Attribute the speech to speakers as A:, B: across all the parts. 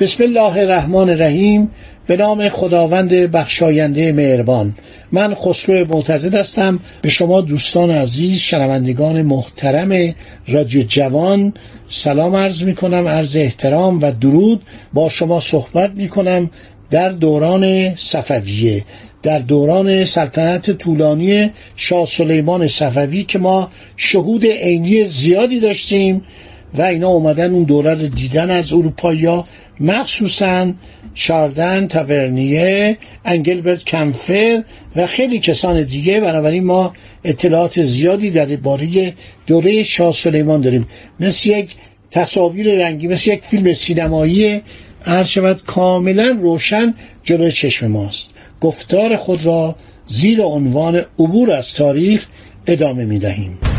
A: بسم الله الرحمن الرحیم. به نام خداوند بخشاینده مهربان. من خسرو معتزد هستم. به شما دوستان عزیز شنوندگان محترم رادیو جوان سلام عرض می کنم عرض احترام و درود. با شما صحبت می کنم در دوران صفویه در دوران سلطنت طولانی شاه سلیمان صفوی که ما شهود عینی زیادی داشتیم. و اینا اومدن اون دوره رو دیدن از اروپایی مخصوصا شاردن تاورنیه انگلبرت کمفر و خیلی کسان دیگه. بنابراین ما اطلاعات زیادی در باره دوره شاه سلیمان داریم. مثل یک تصاویر رنگی مثل یک فیلم سینمایی هر شود کاملا روشن جلوی چشم ماست. گفتار خود را زیر عنوان عبور از تاریخ ادامه می دهیم.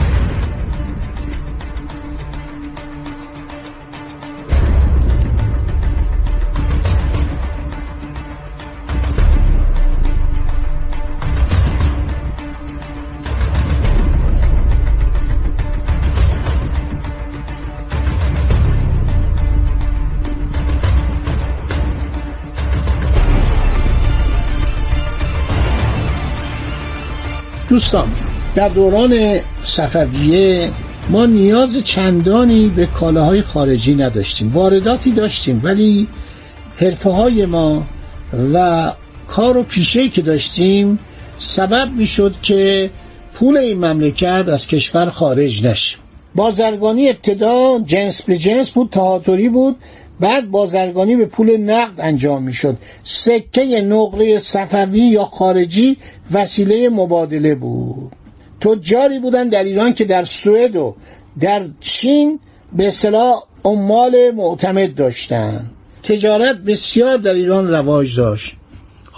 A: دوستان در دوران صفویه ما نیاز چندانی به کالاهای خارجی نداشتیم وارداتی داشتیم ولی حرفه های ما و کار و پیشه که داشتیم سبب می‌شد که پول این مملکت از کشور خارج نشه. بازرگانی ابتدا جنس به جنس بود تهاتری بود بعد بازرگانی به پول نقد انجام می‌شد. سکه نقره صفوی یا خارجی وسیله مبادله بود. تجاری بودن در ایران که در سوئد و در چین به اصطلاح عمال معتمد داشتند تجارت بسیار در ایران رواج داشت.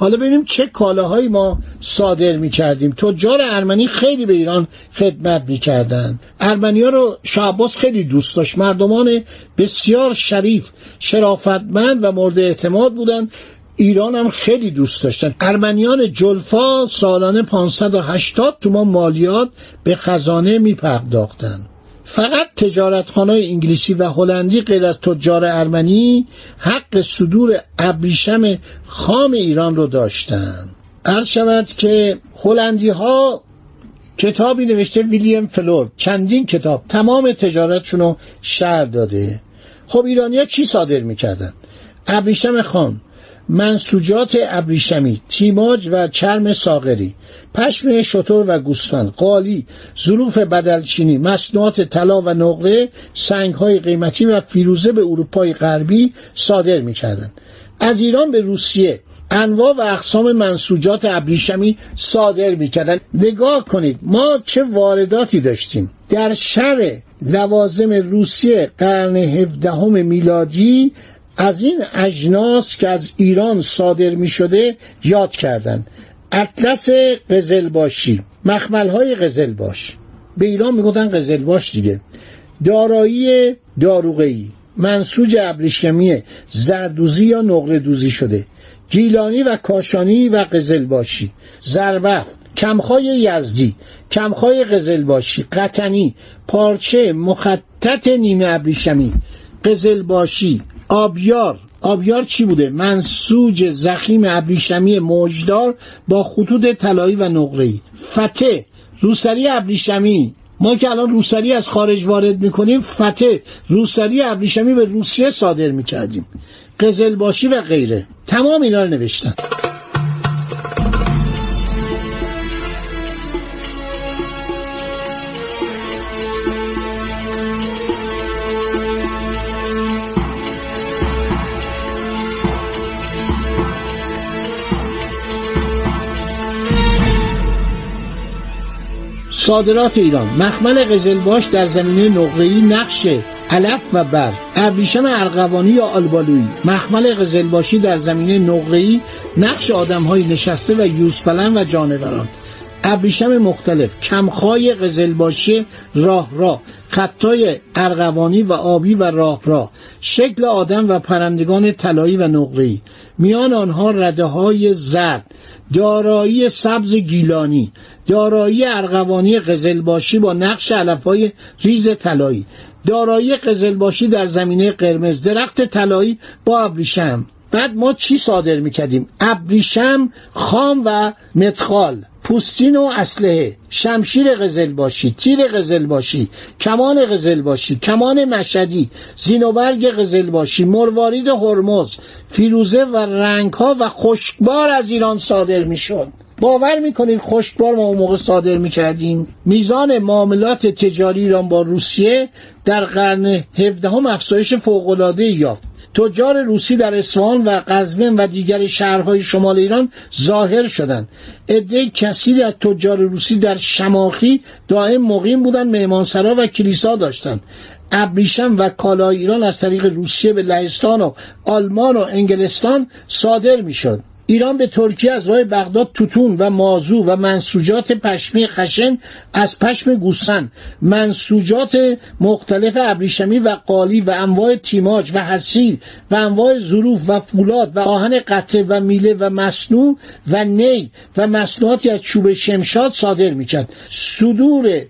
A: حالا ببینیم چه کالاهایی ما صادر می کردیم تجار ارمنی خیلی به ایران خدمت می کردن ارمنی ها رو شعباس خیلی دوست داشت. مردمان بسیار شریف شرافتمند و مورد اعتماد بودن ایران هم خیلی دوست داشتن ارمنیان جلفا سالانه 580 تومان مالیات به خزانه می پرداختن فقط تجارتخانه انگلیسی و هلندی غیر از تجار ارمنی حق صدور ابریشم خام ایران رو داشتند عرض شود که هلندی ها کتابی نوشته ویلیام فلور چندین کتاب تمام تجارتشون رو شهر داده. خب ایرانی ها چی صادر می‌کردن؟ ابریشم خام. منسوجات ابریشمی تیماج و چرم ساغری پشم شطور و گوسفند قالی ظروف بدلچینی مصنوعات طلا و نقره سنگهای قیمتی و فیروزه به اروپای غربی صادر می‌کردند. از ایران به روسیه انواع و اقسام منسوجات ابریشمی صادر می‌کردن نگاه کنید ما چه وارداتی داشتیم. در شر لوازم روسیه قرن هفدهم میلادی از این اجناس که از ایران صادر می شده یاد کردن. اطلس قزلباشی مخمل های قزلباش. به ایران می‌گفتن قزلباش دیگه. دارایی داروغی منسوج ابریشمی زردوزی یا نقره دوزی شده. گیلانی و کاشانی و قزلباشی. زربفت کمخای یزدی کمخای قزلباشی. قطنی پارچه مخطط نیمه ابریشمی. قزلباشی آبیار. آبیار چی بوده؟ منسوج زخیم ابریشمی موجدار با خطوط طلایی و نقره‌ای. فته. روسری ابریشمی. ما که الان روسری از خارج وارد می‌کنیم فته. روسری ابریشمی به روسیه صادر می‌کردیم. قزلباشی و غیره. تمام اینا رو نوشتن. صادرات ایران. مخمل قزلباش در زمینه نقره‌ای نقش علف و برف ابریشم ارغوانی یا آلبالویی. مخمل قزلباشی در زمینه نقره‌ای نقش آدمهای نشسته و یوزپلن و جانوران. ابریشم مختلف. کمخای قزلباشی راه راه. خطای ارغوانی و آبی و راه راه. شکل آدم و پرندگان طلایی و نقره‌ای. میان آنها رده های زرد. دارایی سبز گیلانی. دارایی ارغوانی قزلباشی با نقش علفهای ریز طلایی. دارایی قزلباشی در زمینه قرمز. درخت طلایی با ابریشم. بعد ما چی صادر می‌کردیم؟ ابریشم خام و متخال پوستین و اسلحه شمشیر قزلباشی تیر قزلباشی کمان قزلباشی کمان مشدی زینوبرگ قزلباشی مروارید هرمز فیروزه و رنگها و خشکبار از ایران صادر می‌شد. باور می‌کنید خشکبار ما اون موقع صادر می‌کردیم؟ میزان معاملات تجاری ایران با روسیه در قرن 17 هم افزایش فوقالعاده یافت. تجار روسی در اصفهان و قزوین و دیگر شهرهای شمال ایران ظاهر شدند. عده کثیری از تجار روسی در شماخی دائم مقیم بودند مهمانسرا و کلیسا داشتند. ابریشم و کالای ایران از طریق روسیه به لهستان و آلمان و انگلستان صادر می‌شد. ایران به ترکیه از راه بغداد توتون و مازو و منسوجات پشمی خشن از پشم گوسفند. منسوجات مختلف ابریشمی و قالی و انواع تیماج و حسیر و انواع ظروف و فولاد و آهن قطعه و میله و مصنوع و نی و مصنوعاتی از چوب شمشاد صادر می‌کرد. صدور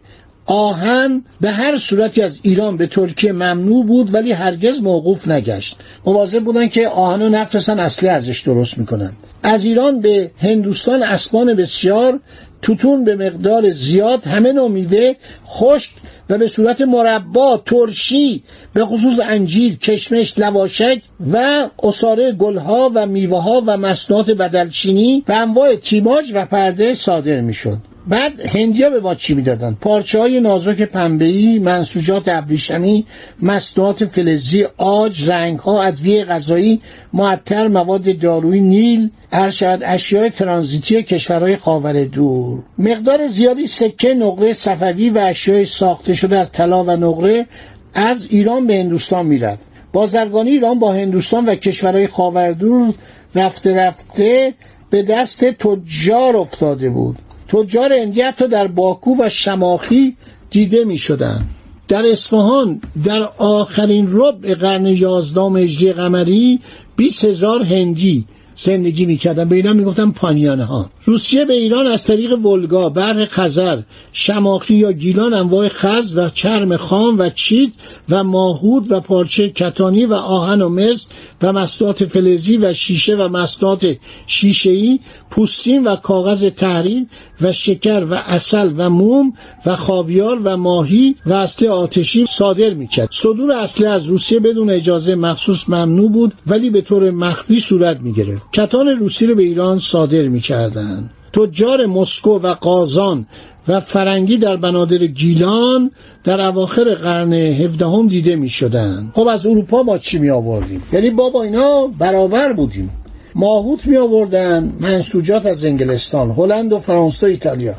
A: آهن به هر صورتی از ایران به ترکیه ممنوع بود ولی هرگز موقوف نگشت. مواظب بودن که آهن رو نفرستن اصلی ازش درست می‌کنن. از ایران به هندوستان اسبان بسیار توتون به مقدار زیاد همه نوع میوه خشک و به صورت مربا ترشی به خصوص انجیر کشمش لواشک و اصاره گلها و میوه ها و مصنوعات بدلچینی و انواع تیماج و پرده صادر می‌شد. بعد هندیا به ما چی می‌دادن؟ پارچه های نازک پنبه‌ای منسوجات ابریشمی مصنوعات فلزی آج رنگ ها ادویه غذایی معطر مواد دارویی نیل هر شود اشیاء ترانزیتی کشورهای خاور دور. مقدار زیادی سکه نقره صفوی و اشیاء ساخته شده از طلا و نقره از ایران به هندوستان می‌رفت. بازرگانی ایران با هندوستان و کشورهای خاوردور رفته رفته به دست تجار افتاده بود. تجار هندی حتی در باکو و شماخی دیده می شدن. در اصفهان در آخرین ربع قرن یازدهم هجری قمری 20 هزار هندی زندگی می‌کردن به اینا می‌گفتن پانیانه ها روسیه به ایران از طریق ولگا برق خزر شماخی یا گیلان انواع خز و چرم خام و چید و ماهود و پارچه کتانی و آهن و مز و مصنوعات فلزی و شیشه و مصنوعات شیشه‌ای پوستین و کاغذ تحریر و شکر و اصل و موم و خاویار و ماهی و اصل آتشی صادر می‌کرد. صدور اصلی از روسیه بدون اجازه مخصوص ممنوع بود ولی به طور مخفی صورت می‌گرفت. کتان روسی رو به ایران صادر می‌کردند. تجار مسکو و قازان و فرنگی در بنادر گیلان در اواخر قرن هفدهم دیده می شدن. خب از اروپا ما چی می آوردیم یعنی با با اینا برابر بودیم. ماهوت می آوردن منسوجات از انگلستان هلند و فرانسه و ایتالیا.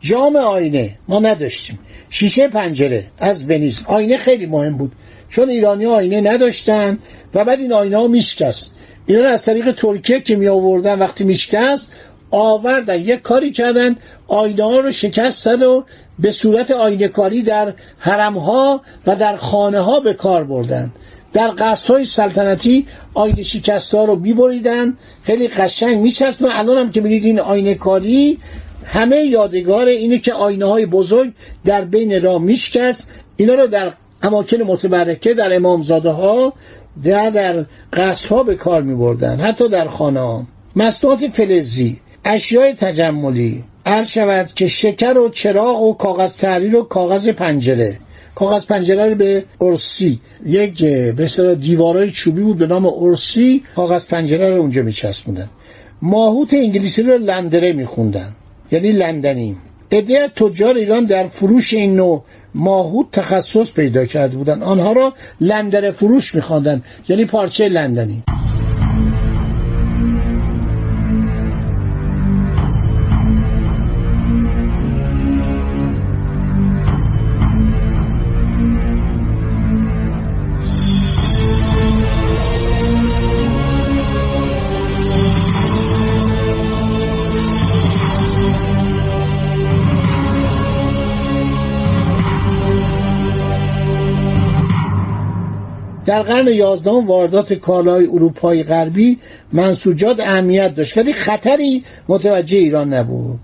A: جام آینه ما نداشتیم. شیشه پنجره از ونیز. آینه خیلی مهم بود چون ایرانی آینه نداشتن و بعد این آینه ها میشکست. اینا از طریق ترکیه که می آوردن وقتی میشکست آوردن یک کاری کردن آینه ها رو شکستن و به صورت آینه کاری در حرم ها و در خانه ها به کار بردن. در قصد های سلطنتی آینه شکست ها رو میبریدن. خیلی قشنگ میچست و الان هم که می‌دید این آینه کاری همه یادگار اینه که آینه های بزرگ در بین راه میشکست. اینا رو در اماکن متبرکه در امامزاده ها در در ها به کار می بردن حتی در خانه ها مصنوعات فلزی. اشیای تجملی. عرض شود که شکر و چراغ و کاغذ تحریر و کاغذ پنجره. کاغذ پنجره رو به ارسی. یک به دیوارای چوبی بود به نام ارسی. کاغذ پنجره رو اونجا میچسبوندن. ماهوت انگلیسی رو لندره میخوندن. یعنی لندنی عده تجار ایران در فروش این نوع ماهود تخصص پیدا کرده بودند آنها را لندر فروش میخواندن. یعنی پارچه لندنی. در قرن یازدهم واردات کالای اروپای غربی منسوجات اهمیت داشت. ولی خطری متوجه ایران نبود.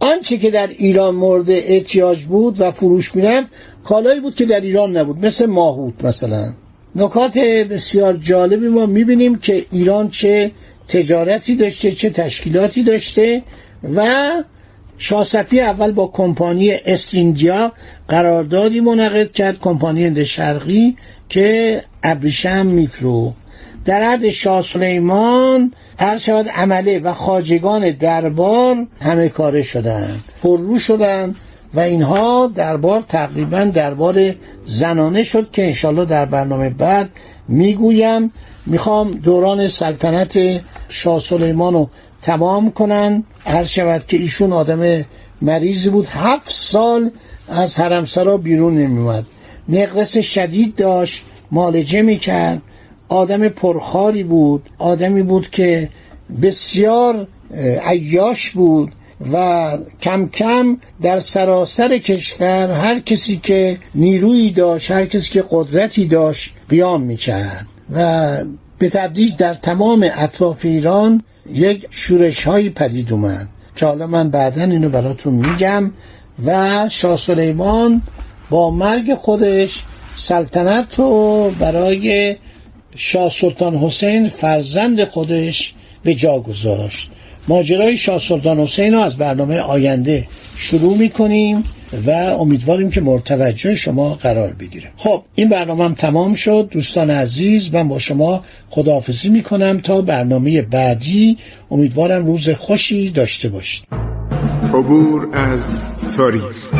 A: آنچه که در ایران مورد احتیاج بود و فروش می‌رفت کالایی بود که در ایران نبود. مثل ماهوت مثلا. نکات بسیار جالبی ما می‌بینیم که ایران چه تجارتی داشته چه تشکیلاتی داشته و شاسفی اول با کمپانی استینجیا قراردادی منعقد کرد. کمپانی هند شرقی که ابریشم میفروخت در عهد شاه سلیمان هر شود عمله و خاجگان دربار همه کاره شدند پررو شدند و اینها دربار تقریبا دربار زنانه شد که انشالله در برنامه بعد می‌گویم. می‌خوام دوران سلطنت شاه سلیمان رو تمام کنن. هر شود که ایشون آدم مریضی بود هفت سال از حرمسرا بیرون نمیومد نقرس شدید داشت مالجه می‌کرد. آدم پرخاری بود آدمی بود که بسیار عیاش بود و کم کم در سراسر کشور هر کسی که نیرویی داشت هر کسی که قدرتی داشت قیام می‌کرد. و به تدریج در تمام اطراف ایران یک شورش هایی پدید اومد. که حالا من بعدا اینو براتون میگم و شاه سلیمان با مرگ خودش سلطنت رو برای شاه سلطان حسین فرزند خودش به جا گذاشت. ماجرای شاه سلطان حسین رو از برنامه آینده شروع می‌کنیم و امیدواریم که مرتوجه شما قرار بگیره. خب این برنامه هم تمام شد. دوستان عزیز من با شما خداحافظی می‌کنم تا برنامه بعدی. امیدوارم روز خوشی داشته باشید.
B: عبور از تاریخ.